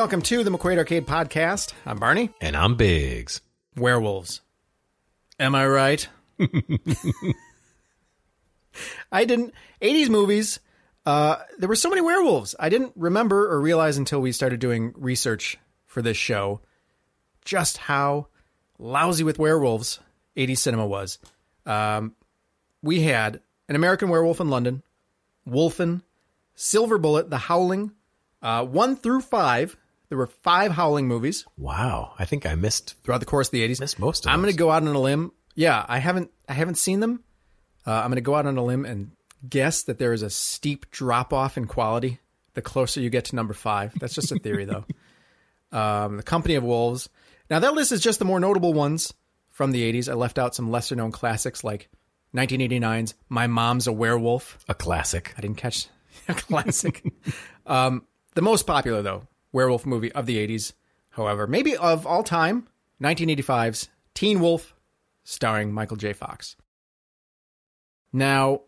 Welcome to the McQuaid Arcade Podcast. I'm Barney. And I'm Biggs. Werewolves. Am I right? I didn't. 80s movies, uh, there were so many werewolves. I didn't remember or realize until we started doing research for this show just how lousy with werewolves 80s cinema was. Um, we had An American Werewolf in London, Wolfen, Silver Bullet, The Howling, uh, one through five. There were five Howling movies Wow. I think I missed throughout the course of the 80s. missed most of I'm going to go out on a limb. Yeah, I haven't I haven't seen them. Uh, I'm going to go out on a limb and guess that there is a steep drop off in quality the closer you get to number five. That's just a theory, though. Um, the Company of Wolves. Now that list is just the more notable ones from the 80s. I left out some lesser known classics like 1989's My Mom's a Werewolf. a classic. I didn't catch a classic. um, the most popular, though, werewolf movie of the 80s, however, maybe of all time, 1985's Teen Wolf, starring Michael J. Fox. Now,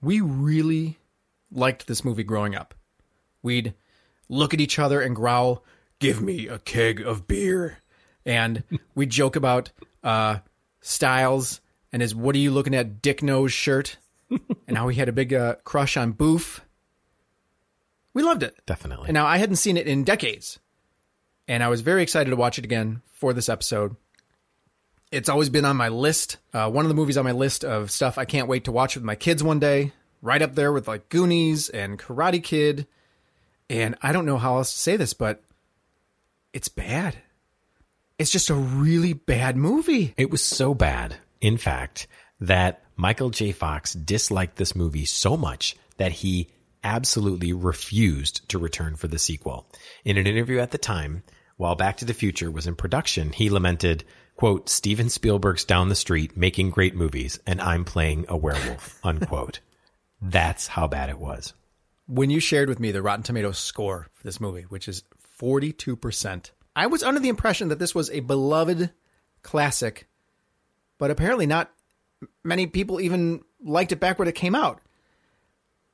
we really liked this movie growing up. We'd look at each other and growl, Give me a keg of beer. And we'd joke about uh, Stiles and his What Are You Looking At Dick Nose shirt and how he had a big uh, crush on Boof. We loved it. Definitely. And now I hadn't seen it in decades. And I was very excited to watch it again for this episode. It's always been on my list. Uh, one of the movies on my list of stuff I can't wait to watch with my kids one day. Right up there with like Goonies and Karate Kid. And I don't know how else to say this, but it's bad. It's just a really bad movie. It was so bad, in fact, that Michael J. Fox disliked this movie so much that he absolutely refused to return for the sequel. In an interview at the time, while Back to the Future was in production, he lamented, quote, Steven Spielberg's down the street making great movies and I'm playing a werewolf, unquote. That's how bad it was. when you shared with me the Rotten Tomatoes score for this movie, which is 42%, I was under the impression that this was a beloved classic, but apparently not many people even liked it back when it came out.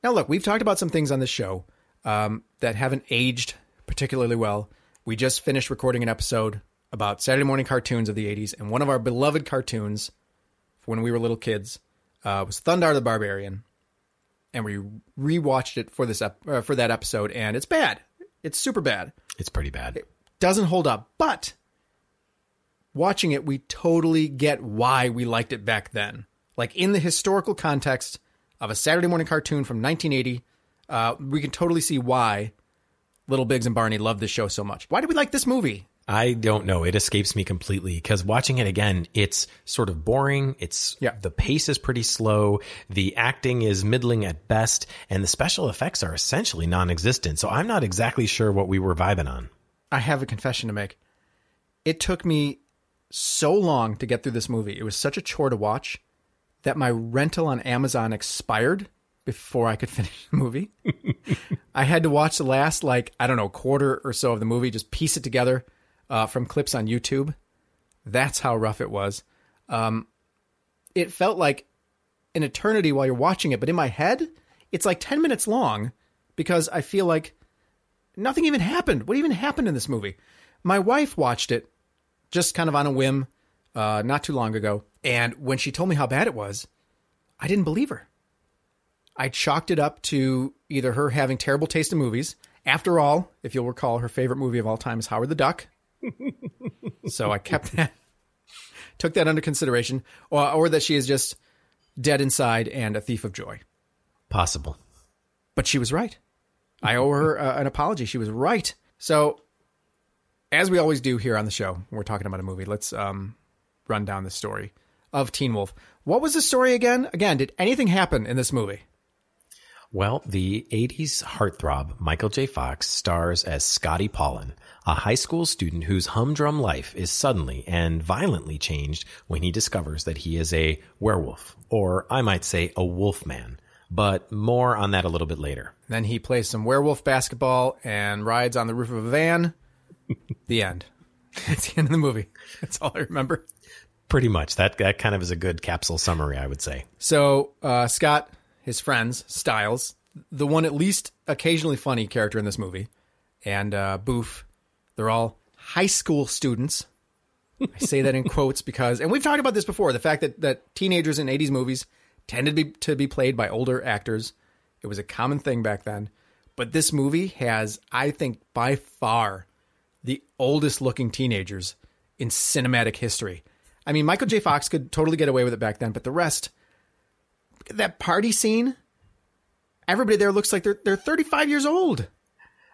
Now, look, we've talked about some things on this show um, that haven't aged particularly well. We just finished recording an episode about Saturday morning cartoons of the 80s, and one of our beloved cartoons when we were little kids uh, was Thundarr the Barbarian and we rewatched it for this ep- uh, for that episode, and it's bad. It's super bad. It's pretty bad. It doesn't hold up. But watching it, we totally get why we liked it back then. Like in the historical context of a Saturday morning cartoon from 1980, uh, we can totally see why Little Biggs and Barney loved this show so much. Why do we like this movie? I don't know. It escapes me completely because watching it again, it's sort of boring. It's Yeah. the pace is pretty slow. The acting is middling at best, and the special effects are essentially non-existent. So I'm not exactly sure what we were vibing on. I have a confession to make. It took me so long to get through this movie. It was such a chore to watch that my rental on Amazon expired before I could finish the movie. I had to watch the last, like, I don't know, quarter or so of the movie, just piece it together uh, from clips on YouTube. That's how rough it was. Um, it felt like an eternity while you're watching it, but in my head, it's like 10 minutes long because I feel like nothing even happened. What even happened in this movie? My wife watched it just kind of on a whim uh, not too long ago. And when she told me how bad it was, I didn't believe her. I chalked it up to either her having terrible taste in movies. After all, if you'll recall, her favorite movie of all time is Howard the Duck. so I kept that, took that under consideration, or, or that she is just dead inside and a thief of joy. Possible. But she was right. I owe her uh, an apology. She was right. So, as we always do here on the show, when we're talking about a movie, let's um, run down the story of Teen Wolf. What was the story again? Again, did anything happen in this movie? Well, the 80s heartthrob Michael J. Fox stars as Scotty Paulin, a high school student whose humdrum life is suddenly and violently changed when he discovers that he is a werewolf, or I might say a wolf man. But more on that a little bit later. Then he plays some werewolf basketball and rides on the roof of a van. the end. That's the end of the movie. That's all I remember. Pretty much. That, that kind of is a good capsule summary, I would say. So uh, Scott, his friends, Stiles, the one at least occasionally funny character in this movie, and uh, Boof. They're all high school students. I say that in quotes because, and we've talked about this before, the fact that, that teenagers in 80s movies tended to be, to be played by older actors. It was a common thing back then. But this movie has, I think, by far the oldest looking teenagers in cinematic history. I mean, Michael J. Fox could totally get away with it back then, but the rest, that party scene, everybody there looks like they're they're 35 years old.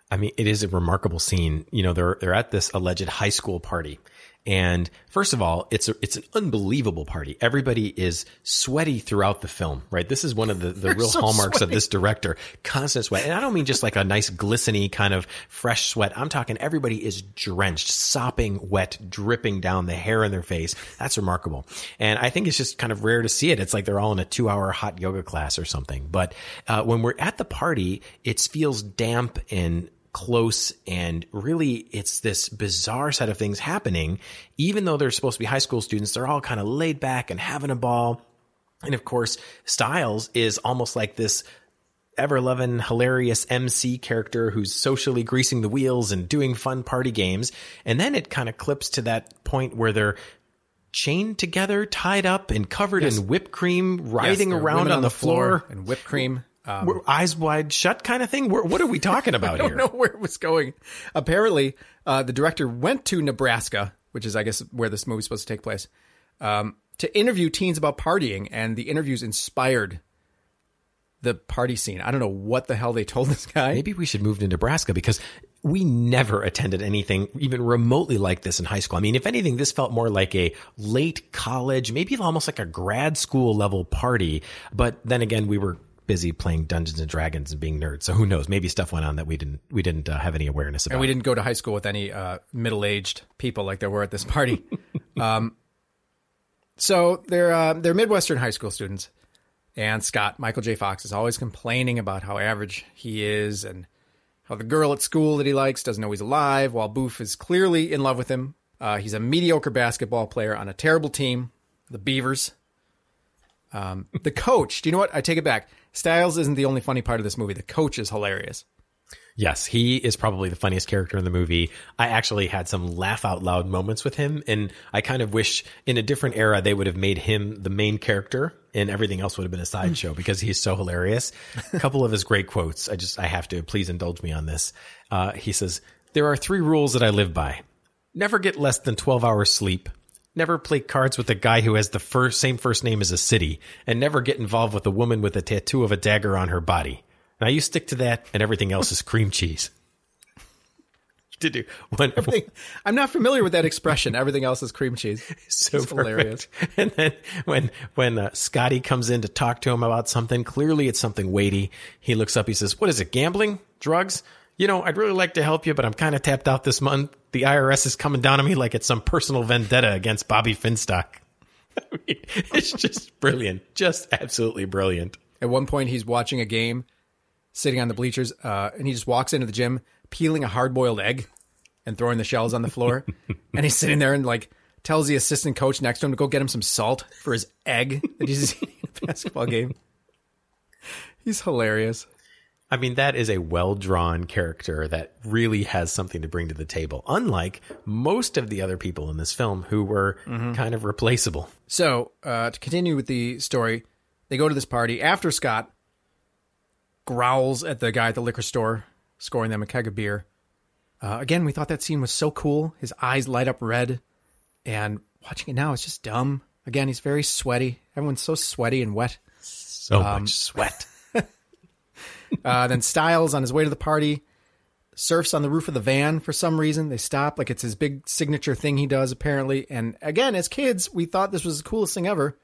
I mean, it is a remarkable scene. You know, they're they're at this alleged high school party, and first of all, it's a, it's an unbelievable party. Everybody is sweaty throughout the film, right? This is one of the, the real so hallmarks of this director. Constant sweat. And I don't mean just like a nice glistening kind of fresh sweat. I'm talking everybody is drenched, sopping wet, dripping down the hair in their face. That's remarkable. And I think it's just kind of rare to see it. It's like they're all in a two hour hot yoga class or something. But uh, when we're at the party, it feels damp and close and really it's this bizarre set of things happening. Even though they're supposed to be high school students they're all kind of laid back and having a ball. And of course stiles is almost like this ever loving hilarious mc character who's socially greasing the wheels and doing fun party games. And then it kind of clips to that point where they're chained together tied up and covered in whipped cream riding Yes, around women on, the floor, and whipped cream. Um, We're eyes wide shut kind of thing. What what are we talking about here? I don't here? know where it was going. Apparently, uh, the director went to Nebraska, which is, I guess, where this movie's supposed to take place, um, to interview teens about partying, and the interviews inspired the party scene. I don't know what the hell they told this guy. Maybe we should move to Nebraska because we never attended anything even remotely like this in high school. I mean, if anything, this felt more like a late college, maybe almost like a grad school level party. But then again, we were busy playing Dungeons and Dragons and being nerds. So who knows? Maybe stuff went on that we didn't we didn't uh, have any awareness about. And we didn't go to high school with any uh, middle-aged people like there were at this party. um, so they're uh, they're Midwestern high school students, and Scott Michael J. Fox is always complaining about how average he is and how the girl at school that he likes doesn't know he's alive, while Boof is clearly in love with him. Uh, he's a mediocre basketball player on a terrible team, the Beavers. Um, the coach, do you know what? I take it back. Styles isn't the only funny part of this movie. The coach is hilarious. Yes, he is probably the funniest character in the movie. I actually had some laugh out loud moments with him, and I kind of wish in a different era they would have made him the main character, and everything else would have been a sideshow because he's so hilarious. A couple of his great quotes. I just I have to please indulge me on this. Uh, he says, "There are three rules that I live by: never get less than twelve hours sleep." Never play cards with a guy who has the first same first name as a city, and never get involved with a woman with a tattoo of a dagger on her body. Now you stick to that, and everything else is cream cheese. Did you? When, I'm not familiar with that expression. Everything else is cream cheese. so It's hilarious. And then when when uh, Scotty comes in to talk to him about something, clearly it's something weighty. He looks up. He says, "What is it? Gambling? Drugs?" You know, I'd really like to help you, but I'm kind of tapped out this month. The IRS is coming down on me like it's some personal vendetta against Bobby Finstock. I mean, it's just brilliant, just absolutely brilliant. At one point, he's watching a game, sitting on the bleachers, uh, and he just walks into the gym, peeling a hard-boiled egg and throwing the shells on the floor. and he's sitting there and like tells the assistant coach next to him to go get him some salt for his egg that he's eating at a basketball game. He's hilarious. I mean, that is a well drawn character that really has something to bring to the table, unlike most of the other people in this film who were kind of replaceable. So, uh, to continue with the story, they go to this party after Scott growls at the guy at the liquor store, scoring them a keg of beer. Uh, again, we thought that scene was so cool. His eyes light up red, and watching it now, it's just dumb. Again, he's very sweaty. Everyone's so sweaty and wet. So much sweat. Uh, then Stiles, on his way to the party, surfs on the roof of the van for some reason. They stop, like it's his big signature thing he does, apparently. And again, as kids, we thought this was the coolest thing ever.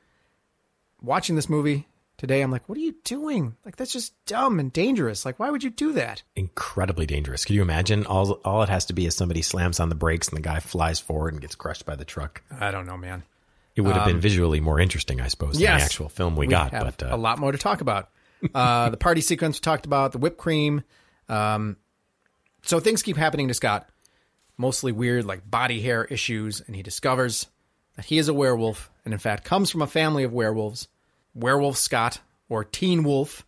Watching this movie today, I'm like, what are you doing? Like, that's just dumb and dangerous. Like, why would you do that? Incredibly dangerous. Can you imagine? All, all it has to be is somebody slams on the brakes and the guy flies forward and gets crushed by the truck. I don't know, man. It would have been visually more interesting, I suppose, than the actual film we, got. have But uh, a lot more to talk about. Uh, the party sequence we talked about, the whipped cream. Um, so things keep happening to Scott, mostly weird, like body hair issues, and he discovers that he is a werewolf, and in fact comes from a family of werewolves. Werewolf Scott, or Teen Wolf,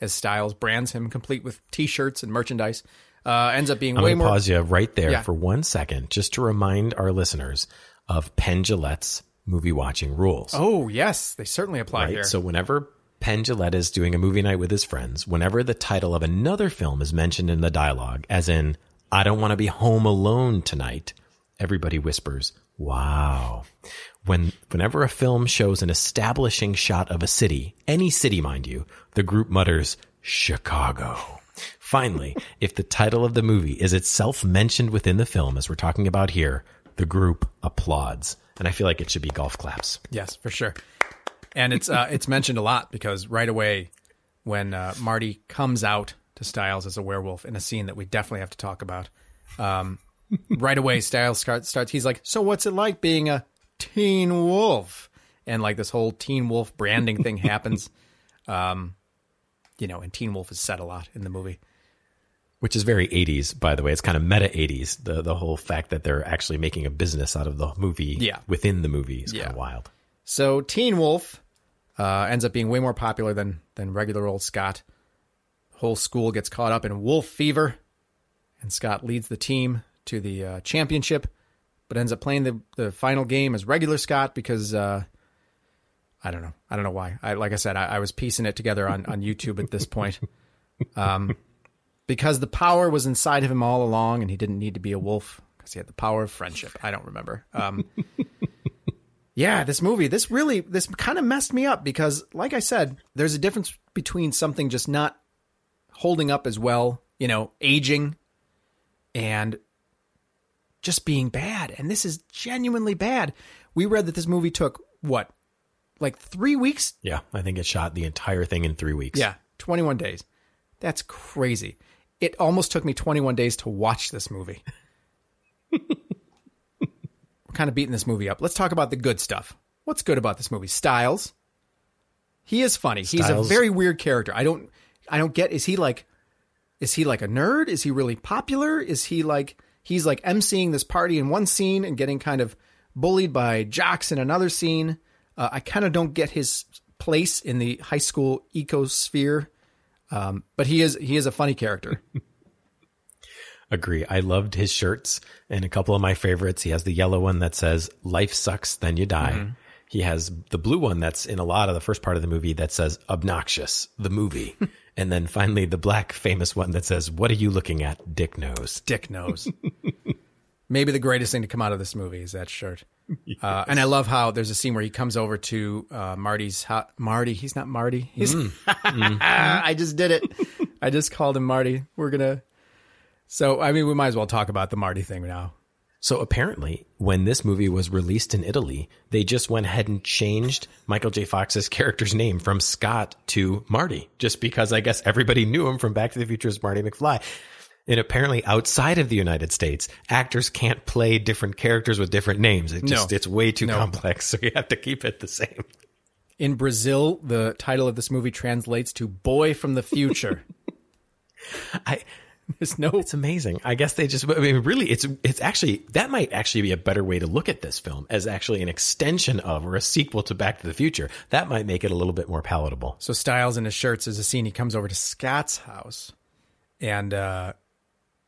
as Stiles brands him complete with T-shirts and merchandise. Uh, ends up being I'm way more. pause you right there Yeah. for one second just to remind our listeners of Penn Jillette's movie watching rules. Oh yes, they certainly apply right? here. So whenever Penn Jillette is doing a movie night with his friends, whenever the title of another film is mentioned in the dialogue, as in, I don't want to be home alone tonight, everybody whispers, wow. When, whenever a film shows an establishing shot of a city, any city, mind you, the group mutters, Chicago. Finally, if the title of the movie is itself mentioned within the film, as we're talking about here, the group applauds. And I feel like it should be golf claps. Yes, for sure. And it's uh, it's mentioned a lot because right away, when uh, Marty comes out to Stiles as a werewolf in a scene that we definitely have to talk about, um, right away Stiles starts, starts. He's like, "So what's it like being a teen wolf?" And like this whole teen wolf branding thing happens. Um, you know, and Teen Wolf is said a lot in the movie. which is very 80s by the way it's kind of meta 80s the the whole fact that they're actually making a business out of the movie Yeah. within the movie is kind of wild So Teen Wolf uh, ends up being way more popular than than regular old Scott. Whole school gets caught up in wolf fever, and Scott leads the team to the uh, championship, but ends up playing the the final game as regular Scott because uh, I don't know, I don't know why. I like I said, I, I was piecing it together on on YouTube at this point. Um, because the power was inside of him all along, and he didn't need to be a wolf because he had the power of friendship. I don't remember. Um, yeah, this movie, this really, this kind of messed me up because, like I said, there's a difference between something just not holding up as well, you know, aging, and just being bad. And this is genuinely bad. We read that this movie took what, like three weeks? yeah i think it shot the entire thing in three weeks Yeah, 21 days. That's crazy. It almost took me 21 days to watch this movie. Kind of beating this movie up. Let's talk about the good stuff. What's good about this movie? Stiles. He is funny. He's a very weird character. I don't I don't get is he like is he like a nerd? Is he really popular? Is he like he's like emceeing this party in one scene and getting kind of bullied by jocks in another scene? Uh, I kind of don't get his place in the high school ecosphere. Um, but he is he is a funny character. agree i loved his shirts and a couple of my favorites he has the yellow one that says life sucks then you die Mm-hmm. he has the blue one that's in a lot of the first part of the movie that says obnoxious the movie and then finally the black famous one that says what are you looking at dick nose Dick Nose. Maybe the greatest thing to come out of this movie is that shirt. Uh, and I love how there's a scene where he comes over to uh, Marty's ho- Marty. He's not Marty. He's I just did it. I just called him Marty. We're gonna. So I mean, we might as well talk about the Marty thing now. So apparently, when this movie was released in Italy, they just went ahead and changed Michael J. Fox's character's name from Scott to Marty, just because I guess everybody knew him from Back to the Future as Marty McFly. And apparently, outside of the United States, actors can't play different characters with different names. It just No. it's way too No. complex, so you have to keep it the same. In Brazil, the title of this movie translates to "Boy from the Future." I There's no It's amazing. I guess they just. I mean, really, it's it's actually that might actually be a better way to look at this film as actually an extension of or a sequel to Back to the Future. That might make it a little bit more palatable. So Stiles in his shirts is a scene. He comes over to Scott's house, and uh,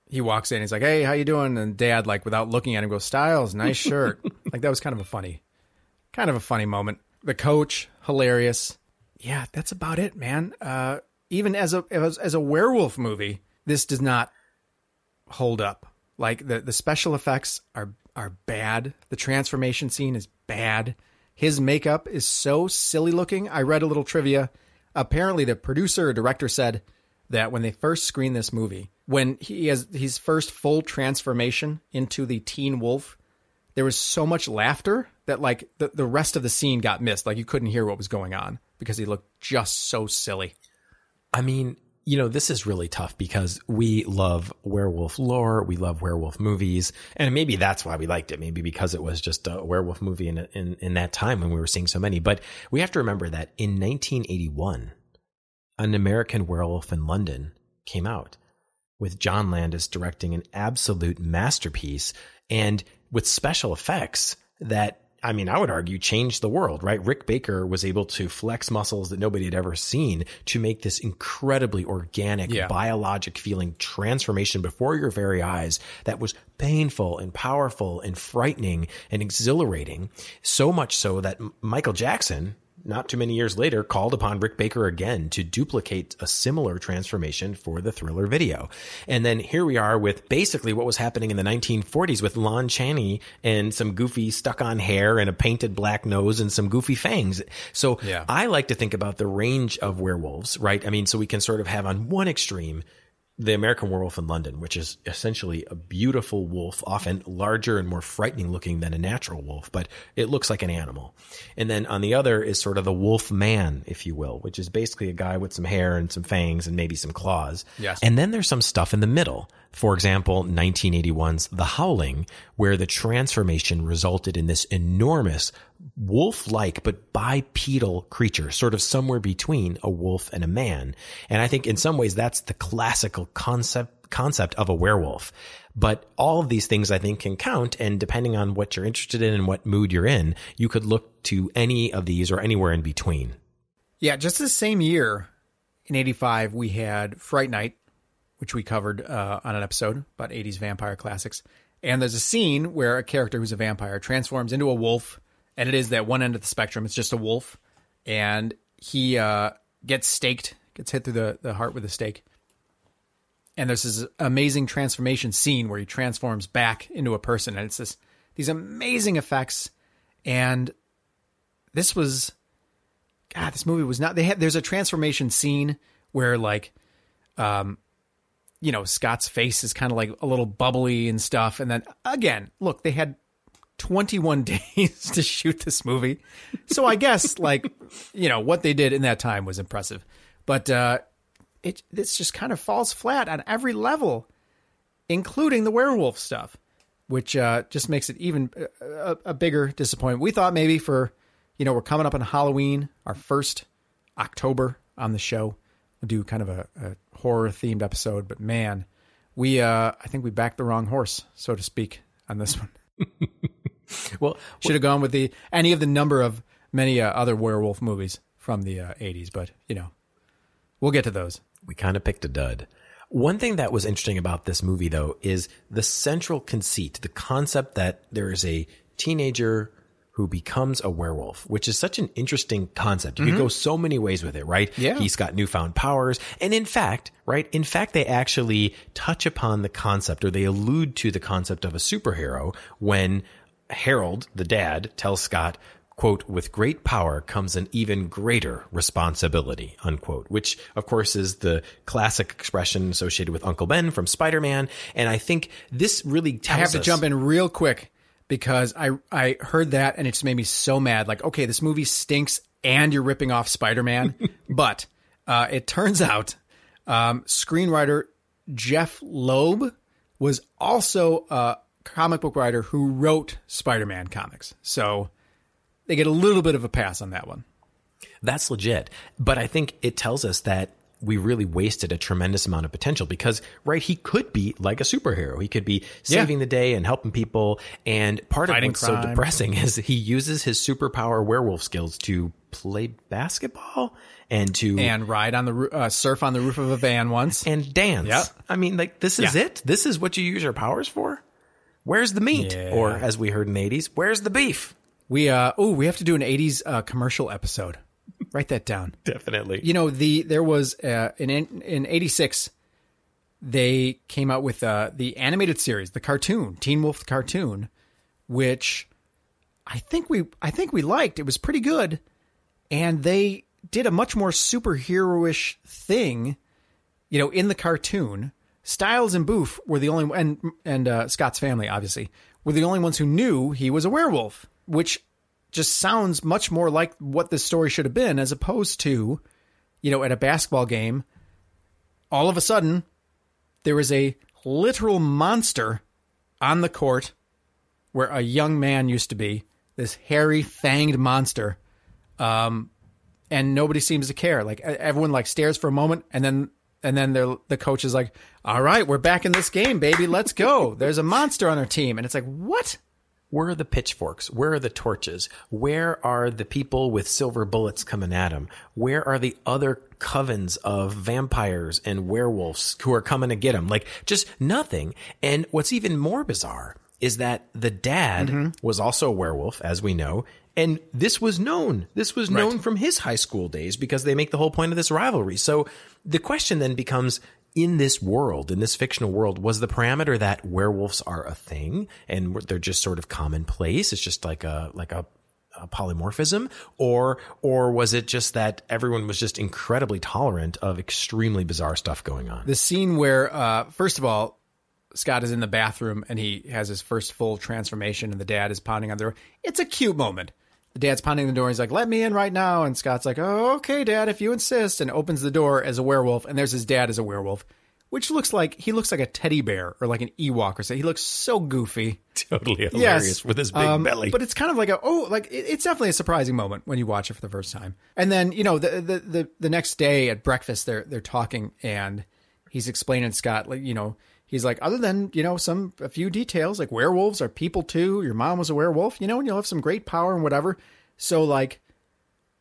he walks in. He's like, "Hey, how you doing?" And Dad, like without looking at him, goes, "Stiles, nice shirt." like that was kind of a funny, kind of a funny moment. The coach, hilarious. Yeah, that's about it, man. Uh, even as a as, as a werewolf movie, this does not hold up. Like the the special effects are are bad. The transformation scene is bad. His makeup is so silly looking. I read a little trivia. Apparently, the producer or director said that when they first screened this movie, when he has his first full transformation into the Teen Wolf, there was so much laughter that like the, the rest of the scene got missed. Like you couldn't hear what was going on because he looked just so silly. I mean, you know, this is really tough because we love werewolf lore, we love werewolf movies, and maybe that's why we liked it. Maybe because it was just a werewolf movie in in, in that time when we were seeing so many. But we have to remember that in 1981, an American Werewolf in London came out with John Landis directing an absolute masterpiece and with special effects that I mean, I would argue changed the world, right? Rick Baker was able to flex muscles that nobody had ever seen to make this incredibly organic, Yeah. biologic feeling transformation before your very eyes that was painful and powerful and frightening and exhilarating. So much so that Michael Jackson, not too many years later, called upon Rick Baker again to duplicate a similar transformation for the thriller video. And then here we are with basically what was happening in the 1940s with Lon Chaney and some goofy stuck on hair and a painted black nose and some goofy fangs. So Yeah. I like to think about the range of werewolves, right? I mean, so we can sort of have on one extreme the American Werewolf in London, which is essentially a beautiful wolf, often larger and more frightening looking than a natural wolf, but it looks like an animal. And then on the other is sort of the wolf man, if you will, which is basically a guy with some hair and some fangs and maybe some claws. Yes. And then there's some stuff in the middle. For example, 1981's The Howling, where the transformation resulted in this enormous wolf-like but bipedal creature, sort of somewhere between a wolf and a man. And I think in some ways that's the classical concept concept of a werewolf. But all of these things I think can count and depending on what you're interested in and what mood you're in, you could look to any of these or anywhere in between. Yeah, just the same year in 85, we had Fright Night, which we covered uh, on an episode about 80s vampire classics. And there's a scene where a character who's a vampire transforms into a wolf, and it is that one end of the spectrum. It's just a wolf, and he uh, gets staked, gets hit through the, the heart with a stake. And there's this amazing transformation scene where he transforms back into a person, and it's this these amazing effects. And this was God, this movie was not. They had there's a transformation scene where like, um, you know, Scott's face is kind of like a little bubbly and stuff, and then again, look, they had 21 days to shoot this movie, so I guess like, you know, what they did in that time was impressive, but uh, it this just kind of falls flat on every level, including the werewolf stuff, which uh, just makes it even a, a, a bigger disappointment. We thought maybe for you know, we're coming up on Halloween, our first October on the show. We'll do kind of a, a horror themed episode, but man, we uh I think we backed the wrong horse, so to speak, on this one. Well, Should have gone with the any of the number of many uh, other werewolf movies from the uh, 80s, but you know, we'll get to those. we kind of picked a dud. One thing that was interesting about this movie, though, is the central conceit, the concept that there is a teenager who becomes a werewolf, which is such an interesting concept. You could go so many ways with it, right? Yeah. He's got newfound powers. And in fact, right? In fact, they actually touch upon the concept or they allude to the concept of a superhero when Harold, the dad, tells Scott, quote, with great power comes an even greater responsibility, unquote, which of course is the classic expression associated with Uncle Ben from Spider-Man. And I think this really tells I have to us- jump in real quick because I I heard that and it just made me so mad. Like, okay, this movie stinks and you're ripping off Spider Man, but uh, it turns out um, screenwriter Jeph Loeb was also a comic book writer who wrote Spider Man comics, so they get a little bit of a pass on that one. That's legit. But I think it tells us that we really wasted a tremendous amount of potential because, right, he could be like a superhero. He could be saving the day and helping people. And part Fighting of what's so depressing is he uses his superpower werewolf skills to play basketball and to And ride on the uh, surf on the roof of a van once. and dance. Yep. I mean, like this is Yeah. it. This is what you use your powers for. Where's the meat? Yeah. Or as we heard in the eighties, where's the beef? We uh oh, we have to do an '80s uh, commercial episode. Write that down. Definitely. you know the there was uh, in in 86 they came out with uh, the animated series the cartoon teen wolf cartoon which i think we i think we liked it was pretty good and they did a much more superheroish thing you know in the cartoon stiles and boof were the only and and uh, scott's family obviously were the only ones who knew he was a werewolf which just sounds much more like what this story should have been as opposed to you know, at a basketball game, all of a sudden there was a literal monster on the court where a young man used to be, this hairy, fanged monster. Um, and nobody seems to care. Like everyone like stares for a moment and then and then the coach is like, "All right, we're back in this game, baby. Let's go." There's a monster on our team, and it's like, "What? Where are the pitchforks? Where are the torches? Where are the people with silver bullets coming at him? Where are the other covens of vampires and werewolves who are coming to get him? Like just nothing. And what's even more bizarre is that the dad mm-hmm. was also a werewolf, as we know. And this was known. This was known from his high school days because they make the whole point of this rivalry. So the question then becomes in this world, in this fictional world, was the parameter that werewolves are a thing and they're just sort of commonplace? It's just like a, like a, a polymorphism or or was it just that everyone was just incredibly tolerant of extremely bizarre stuff going on The scene where, uh, first of all, Scott is in the bathroom and he has his first full transformation, and the dad is pounding on the door. It's a cute moment. The dad's pounding the door. He's like, "Let me in right now." And Scott's like, "Oh, okay, Dad, if you insist." And opens the door as a werewolf, and there's his dad as a werewolf, which looks like he looks like a teddy bear or like an Ewok or something. He looks so goofy. totally hilarious with his big Um, belly But it's kind of like a oh, like it, it's definitely a surprising moment when you watch it for the first time. And then you know the the the, the next day at breakfast they're they're talking and he's explaining Scott like you know he's like other than you know some a few details like werewolves are people too. Your mom was a werewolf, you know, and you'll have some great power and whatever. So like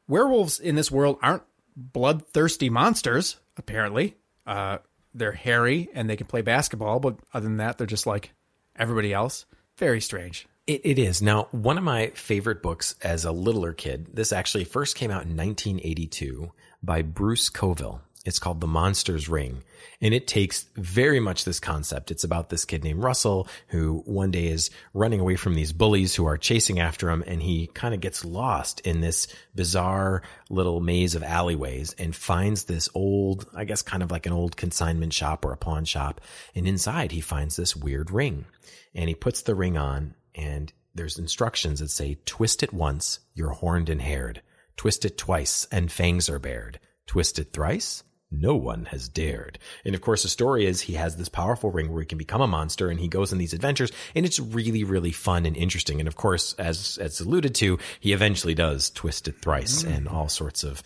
werewolves in this world aren't bloodthirsty monsters apparently. Uh, they're hairy and they can play basketball, but other than that, they're just like everybody else. Very strange. It, it is. Now, one of my favorite books as a littler kid, this actually first came out in 1982 by Bruce Coville. It's called The Monster's Ring. And it takes very much this concept. It's about this kid named Russell who one day is running away from these bullies who are chasing after him. And he kind of gets lost in this bizarre little maze of alleyways and finds this old, I guess kind of like an old consignment shop or a pawn shop. And inside he finds this weird ring and he puts the ring on and there's instructions that say twist it once you're horned and haired twist it twice and fangs are bared twist it thrice no one has dared. And of course, the story is he has this powerful ring where he can become a monster and he goes on these adventures and it's really, really fun and interesting. And of course, as, as alluded to, he eventually does twist it thrice mm-hmm. and all sorts of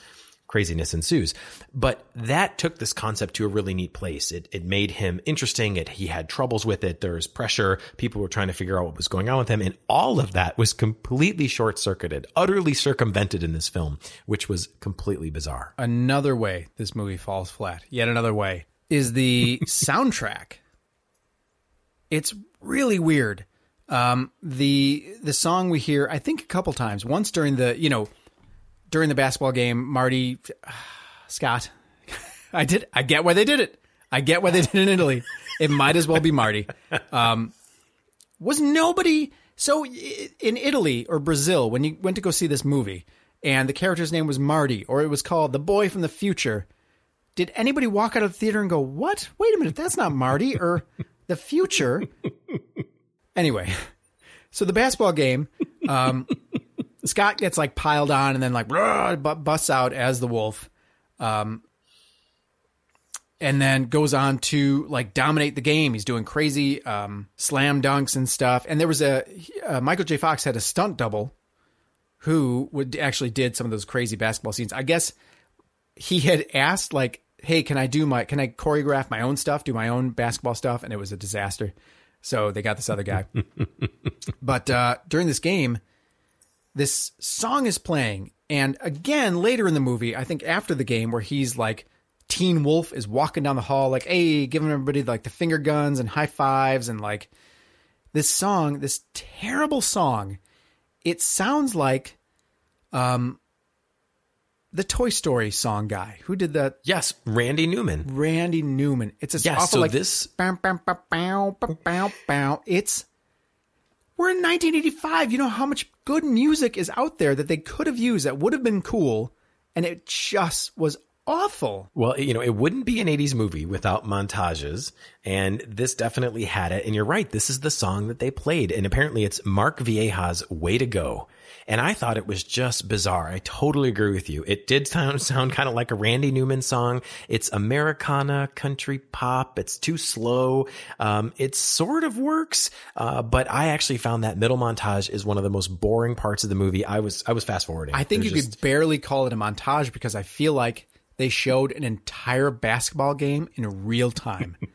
craziness ensues. But that took this concept to a really neat place. It, it made him interesting. It, he had troubles with it. There was pressure. People were trying to figure out what was going on with him. And all of that was completely short circuited, utterly circumvented in this film, which was completely bizarre. another way this movie falls flat, yet another way, is the soundtrack. It's really weird. Um, the the song we hear, I think a couple times. Once during the you know during the basketball game, Marty Scott. I did. I get why they did it. I get why they did it in Italy. It might as well be Marty. Um, was nobody so in Italy or Brazil when you went to go see this movie and the character's name was Marty or it was called The Boy from the Future? Did anybody walk out of the theater and go, "What? Wait a minute, that's not Marty or the future?" anyway, so the basketball game, um, Scott gets like piled on and then like busts out as the wolf. Um, and then goes on to like dominate the game. He's doing crazy um, slam dunks and stuff. And there was a uh, Michael J. Fox had a stunt double who would actually did some of those crazy basketball scenes. I guess he had asked like, "Hey, can I do my can I choreograph my own stuff, do my own basketball stuff?" And it was a disaster. So they got this other guy. but uh, during this game, this song is playing, and again later in the movie, I think after the game, where he's like, Teen Wolf is walking down the hall, like, hey, giving everybody like the finger guns and high fives, and like this song, this terrible song. It sounds like, um, the Toy Story song guy who did that. Yes, Randy Newman. Randy Newman. It's a Yeah, awful so like this- bow, bow, bow, bow, bow, bow. It's we're in 1985. You know how much good music is out there that they could have used that would have been cool, and it just was awful. Well, you know, it wouldn't be an 80s movie without montages, and this definitely had it. And you're right, this is the song that they played, and apparently it's Mark Vieha's Way to Go. And I thought it was just bizarre. I totally agree with you. It did sound, sound kind of like a Randy Newman song. It's Americana, country pop. It's too slow. Um, it sort of works, uh, but I actually found that middle montage is one of the most boring parts of the movie. I was, I was fast forwarding. I think you There's could barely call it a montage because I feel like they showed an entire basketball game in real time.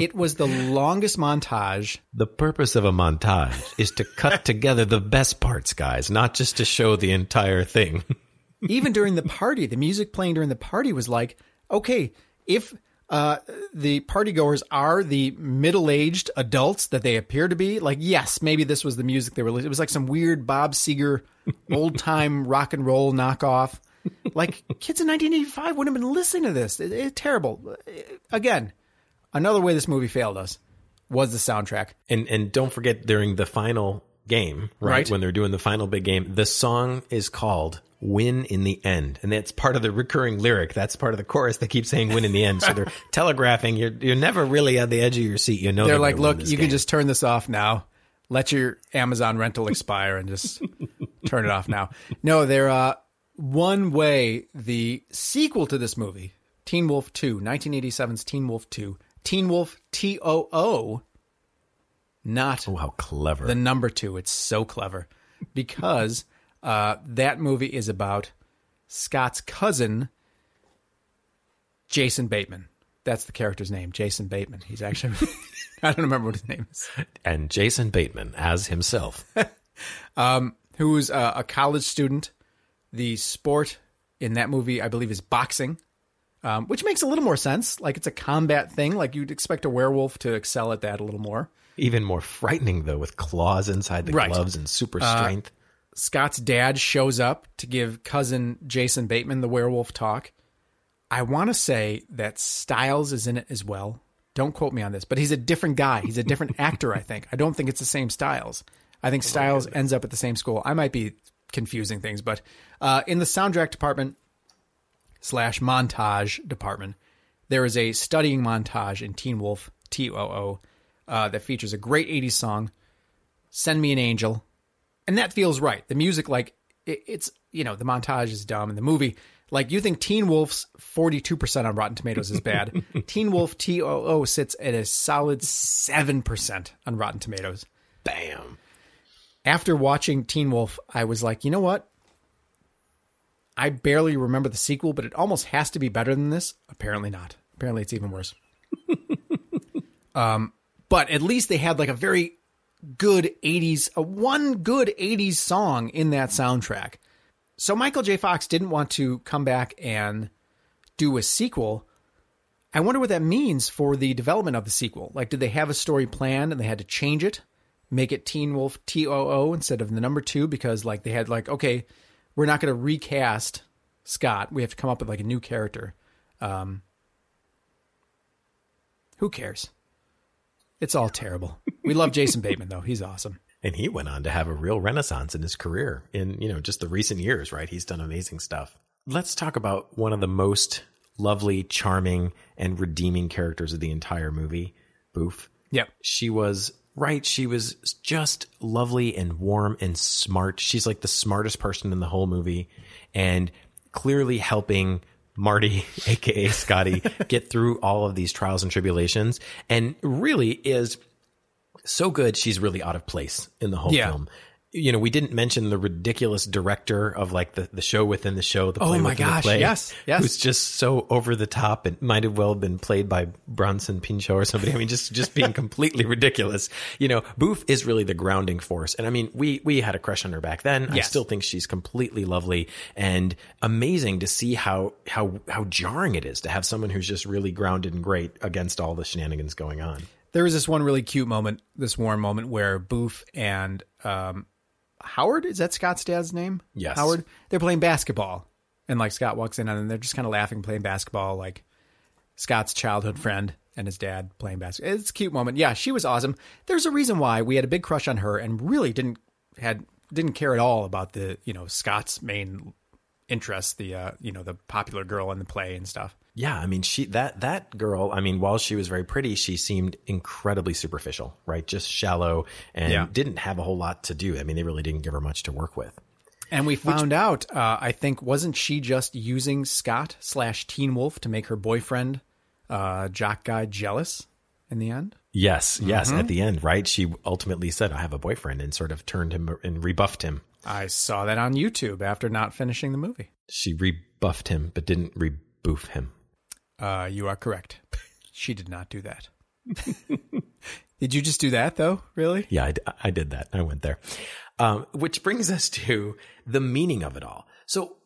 It was the longest montage. The purpose of a montage is to cut together the best parts, guys, not just to show the entire thing. Even during the party, the music playing during the party was like, okay, if uh, the partygoers are the middle-aged adults that they appear to be, like yes, maybe this was the music they were. It was like some weird Bob Seger, old-time rock and roll knockoff. Like kids in 1985 wouldn't have been listening to this. It, it's terrible. Again, another way this movie failed us was the soundtrack. And and don't forget during the final game, right, Right. when they're doing the final big game, the song is called "Win in the End," and that's part of the recurring lyric. That's part of the chorus. They keep saying "Win in the End," so they're telegraphing. You're you're never really at the edge of your seat. You know They're gonna like, look, you game." can just turn this off now. Let your Amazon rental expire and just turn it off now. No, they're uh, one way the sequel to this movie, Teen Wolf 2, 1987's Teen Wolf 2, Teen Wolf T O O, not Oh, how clever! the number two. It's so clever because uh, that movie is about Scott's cousin, Jason Bateman. That's the character's name, Jason Bateman. He's actually, I don't remember what his name is. and Jason Bateman as himself. Who's uh, a college student. The sport in that movie, I believe, is boxing, um, which makes a little more sense. Like it's a combat thing. Like you'd expect a werewolf to excel at that a little more. Even more frightening though, with claws inside the Right. gloves and super strength. Scott's dad shows up to give cousin Jason Bateman the werewolf talk. I want to say that Stiles is in it as well. Don't quote me on this, but he's a different guy. He's a different actor, I think. I don't think it's the same Stiles. I think Stiles ends up at the same school. I might be confusing things, but uh, in the soundtrack department slash montage department, there is a studying montage in Teen Wolf T O O uh, that features a great 80s song, Send Me an Angel, and that feels right. The music, like it, it's you know the montage is dumb, and the movie, like you think Teen Wolf's forty two percent on Rotten Tomatoes is bad. Teen Wolf T O O sits at a solid seven percent on Rotten Tomatoes. Bam. After watching Teen Wolf, I was like, you know what? I barely remember the sequel, but it almost has to be better than this. Apparently not. Apparently it's even worse. um, but at least they had like a very good 80s, a one good 80s song in that soundtrack. So Michael J. Fox didn't want to come back and do a sequel. I wonder what that means for the development of the sequel. Like, did they have a story planned and they had to change it, make it Teen Wolf T O O instead of the number two because like they had like, okay, we're not going to recast Scott. We have to come up with like a new character. Um, who cares? It's all terrible. We love Jason Bateman though; he's awesome. And he went on to have a real renaissance in his career in, you know, just the recent years, right? He's done amazing stuff. Let's talk about one of the most lovely, charming, and redeeming characters of the entire movie, Boof. Yep. She was right. She was just lovely and warm and smart. She's like the smartest person in the whole movie and clearly helping Marty, aka Scotty, get through all of these trials and tribulations and really is so good she's really out of place in the whole Yeah. film. You know, we didn't mention the ridiculous director of like the, the show within the show, the play Oh my within the gosh, play, yes, yes. who's just so over the top. It might have well been played by Bronson Pinchot or somebody. I mean, just just being completely ridiculous. You know, Boof is really the grounding force, and I mean, we we had a crush on her back then. I still think she's completely lovely and amazing to see how how how jarring it is to have someone who's just really grounded and great against all the shenanigans going on. There was this one really cute moment, this warm moment where Boof and um, Howard is that Scott's dad's name? Yes. Howard. They're playing basketball, and like Scott walks in and they're just kind of laughing, playing basketball, like Scott's childhood friend and his dad playing basketball. It's a cute moment. Yeah, she was awesome. There's a reason why we had a big crush on her and really didn't had didn't care at all about the you know Scott's main interest, the uh, you know the popular girl in the play and stuff. Yeah, I mean, she that that girl. I mean, while she was very pretty, she seemed incredibly superficial, right? Just shallow and Yeah. didn't have a whole lot to do. I mean, they really didn't give her much to work with. And we found out, uh, I think, wasn't she just using Scott slash Teen Wolf to make her boyfriend, uh, Jock Guy, jealous in the end? Yes, yes. Mm-hmm. At the end, right? She ultimately said, "I have a boyfriend," and sort of turned him and rebuffed him. I saw that on YouTube after not finishing the movie. She rebuffed him, but didn't reboof him. Uh, you are correct. She did not do that. Did you just do that though? Really? Yeah, I, d- I did that. I went there. Um, which brings us to the meaning of it all. So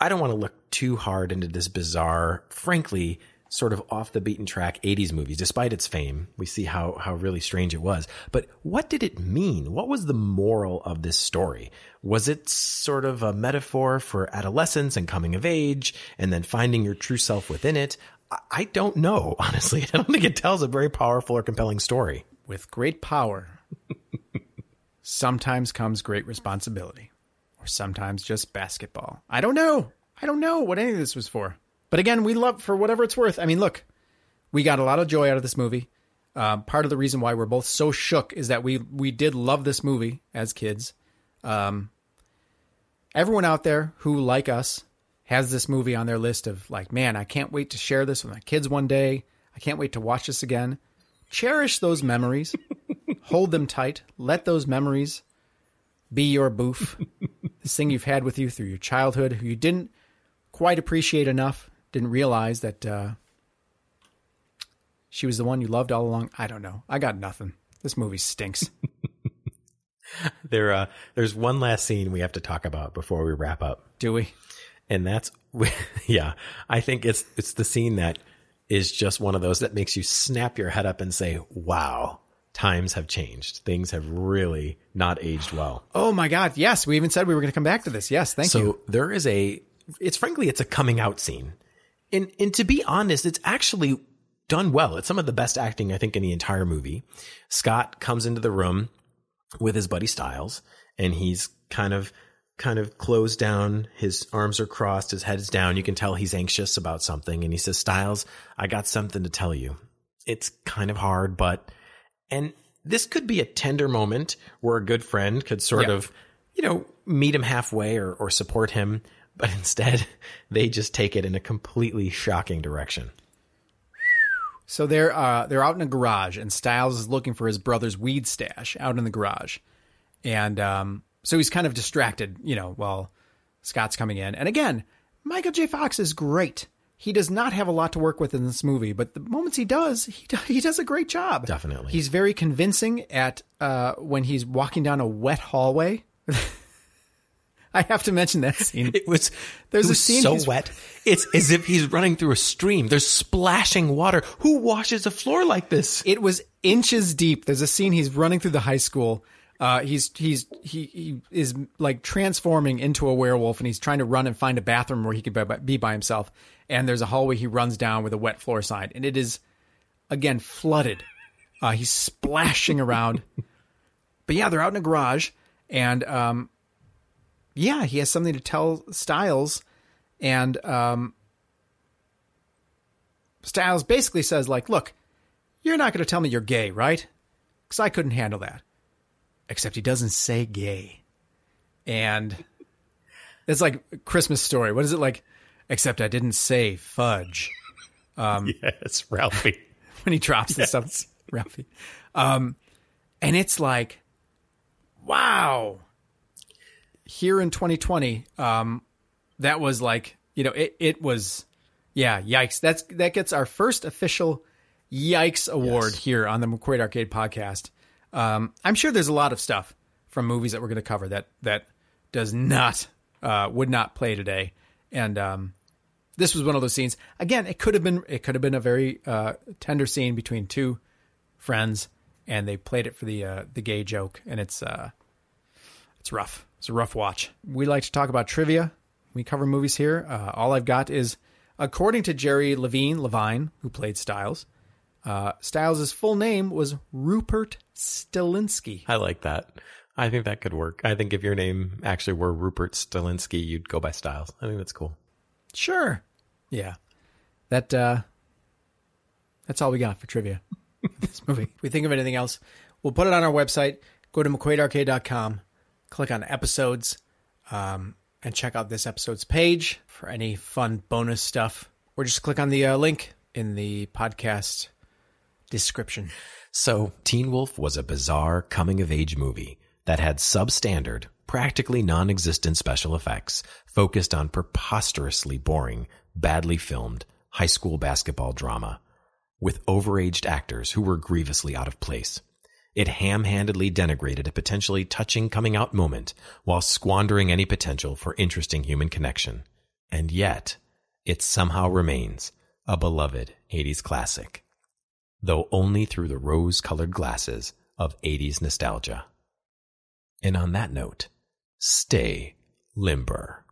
I don't want to look too hard into this bizarre, frankly, sort of off the beaten track 80s movies, despite its fame. We see how, how really strange it was. But what did it mean? What was the moral of this story? Was it sort of a metaphor for adolescence and coming of age and then finding your true self within it? I, don't know, honestly. I don't think it tells a very powerful or compelling story. With great power, sometimes comes great responsibility, or sometimes just basketball. I don't know. I don't know what any of this was for. But again, we love for whatever it's worth. I mean, look, we got a lot of joy out of this movie. Um, part of the reason why we're both so shook is that we we did love this movie as kids. Um, everyone out there who, like us, has this movie on their list of like, man, I can't wait to share this with my kids one day. I can't wait to watch this again. Cherish those memories, hold them tight, let those memories be your boof. this thing you've had with you through your childhood, who you didn't quite appreciate enough, didn't realize that uh, she was the one you loved all along. I don't know. I got nothing. This movie stinks. There, uh, there's one last scene we have to talk about before we wrap up. Do we? And that's yeah i think it's it's the scene that is just one of those that makes you snap your head up and say wow times have changed things have really not aged well Oh my God. Yes. We even said we were going to come back to this. Yes. Thank you. so there is a it's frankly it's a coming out scene and and to be honest it's actually done well it's some of the best acting i think in the entire movie scott comes into the room with his buddy stiles and he's kind of kind of closed down his arms are crossed his head's down. You can tell he's anxious about something. And he says stiles i got something to tell you. It's kind of hard but and this could be a tender moment where a good friend could sort Yeah. of you know meet him halfway or, or support him but instead they just take it in a completely shocking direction. So they're uh, they're out in a garage, and Stiles is looking for his brother's weed stash out in the garage, and um, so he's kind of distracted, you know, while Scott's coming in. And again, Michael J. Fox is great. He does not have a lot to work with in this movie, but the moments he does, he he does a great job. Definitely. he's very convincing at uh, when he's walking down a wet hallway. I have to mention that scene. It was There's it a scene so wet. It's as if he's running through a stream. There's splashing water. Who washes a floor like this? It was inches deep. There's a scene he's running through the high school. Uh, he's he's he, he is like transforming into a werewolf, and he's trying to run and find a bathroom where he could be by, himself. And there's a hallway he runs down with a wet floor sign, and it is again flooded. Uh, he's splashing around. but yeah, they're out in a garage, and um, yeah, he has something to tell Stiles, and um, Stiles basically says like, "Look, you're not going to tell me you're gay, right? Because I couldn't handle that." Except he doesn't say gay, and it's like Christmas story. What is it like? Except I didn't say fudge Um, yes, Ralphie. when he drops the stuff, Ralphie. Um, and it's like, wow. Here in 2020, um, that was like, you know, it, it was, yeah, yikes. That's that gets our first official yikes award here on the McQuaid Arcade podcast. Um, I'm sure there's a lot of stuff from movies that we're going to cover that that does not uh, would not play today, and um, this was one of those scenes. Again, it could have been it could have been a very uh, tender scene between two friends, and they played it for the uh, the gay joke, and it's uh, it's rough. It's a rough watch. We like to talk about trivia. We cover movies here. Uh, all I've got is, according to Jerry Levine, Levine, who played Stiles, uh, Stiles' full name was Rupert Stilinski. I like that. I think that could work. I think if your name actually were Rupert Stilinski, you'd go by Stiles. I think that's cool. Sure. Yeah. That uh that's all we got for trivia. this movie. If we think of anything else, we'll put it on our website. Go to McQuaidArcade.com, click on episodes, um, and check out this episode's page for any fun bonus stuff. Or just click on the uh, link in the podcast description. So, Teen Wolf was a bizarre coming of age movie that had substandard, practically non existent special effects focused on preposterously boring, badly filmed high school basketball drama. with overaged actors who were grievously out of place. It ham handedly denigrated a potentially touching coming out moment while squandering any potential for interesting human connection. And yet, it somehow remains a beloved 80s classic, though only through the rose colored glasses of 80s nostalgia. And on that note, stay limber.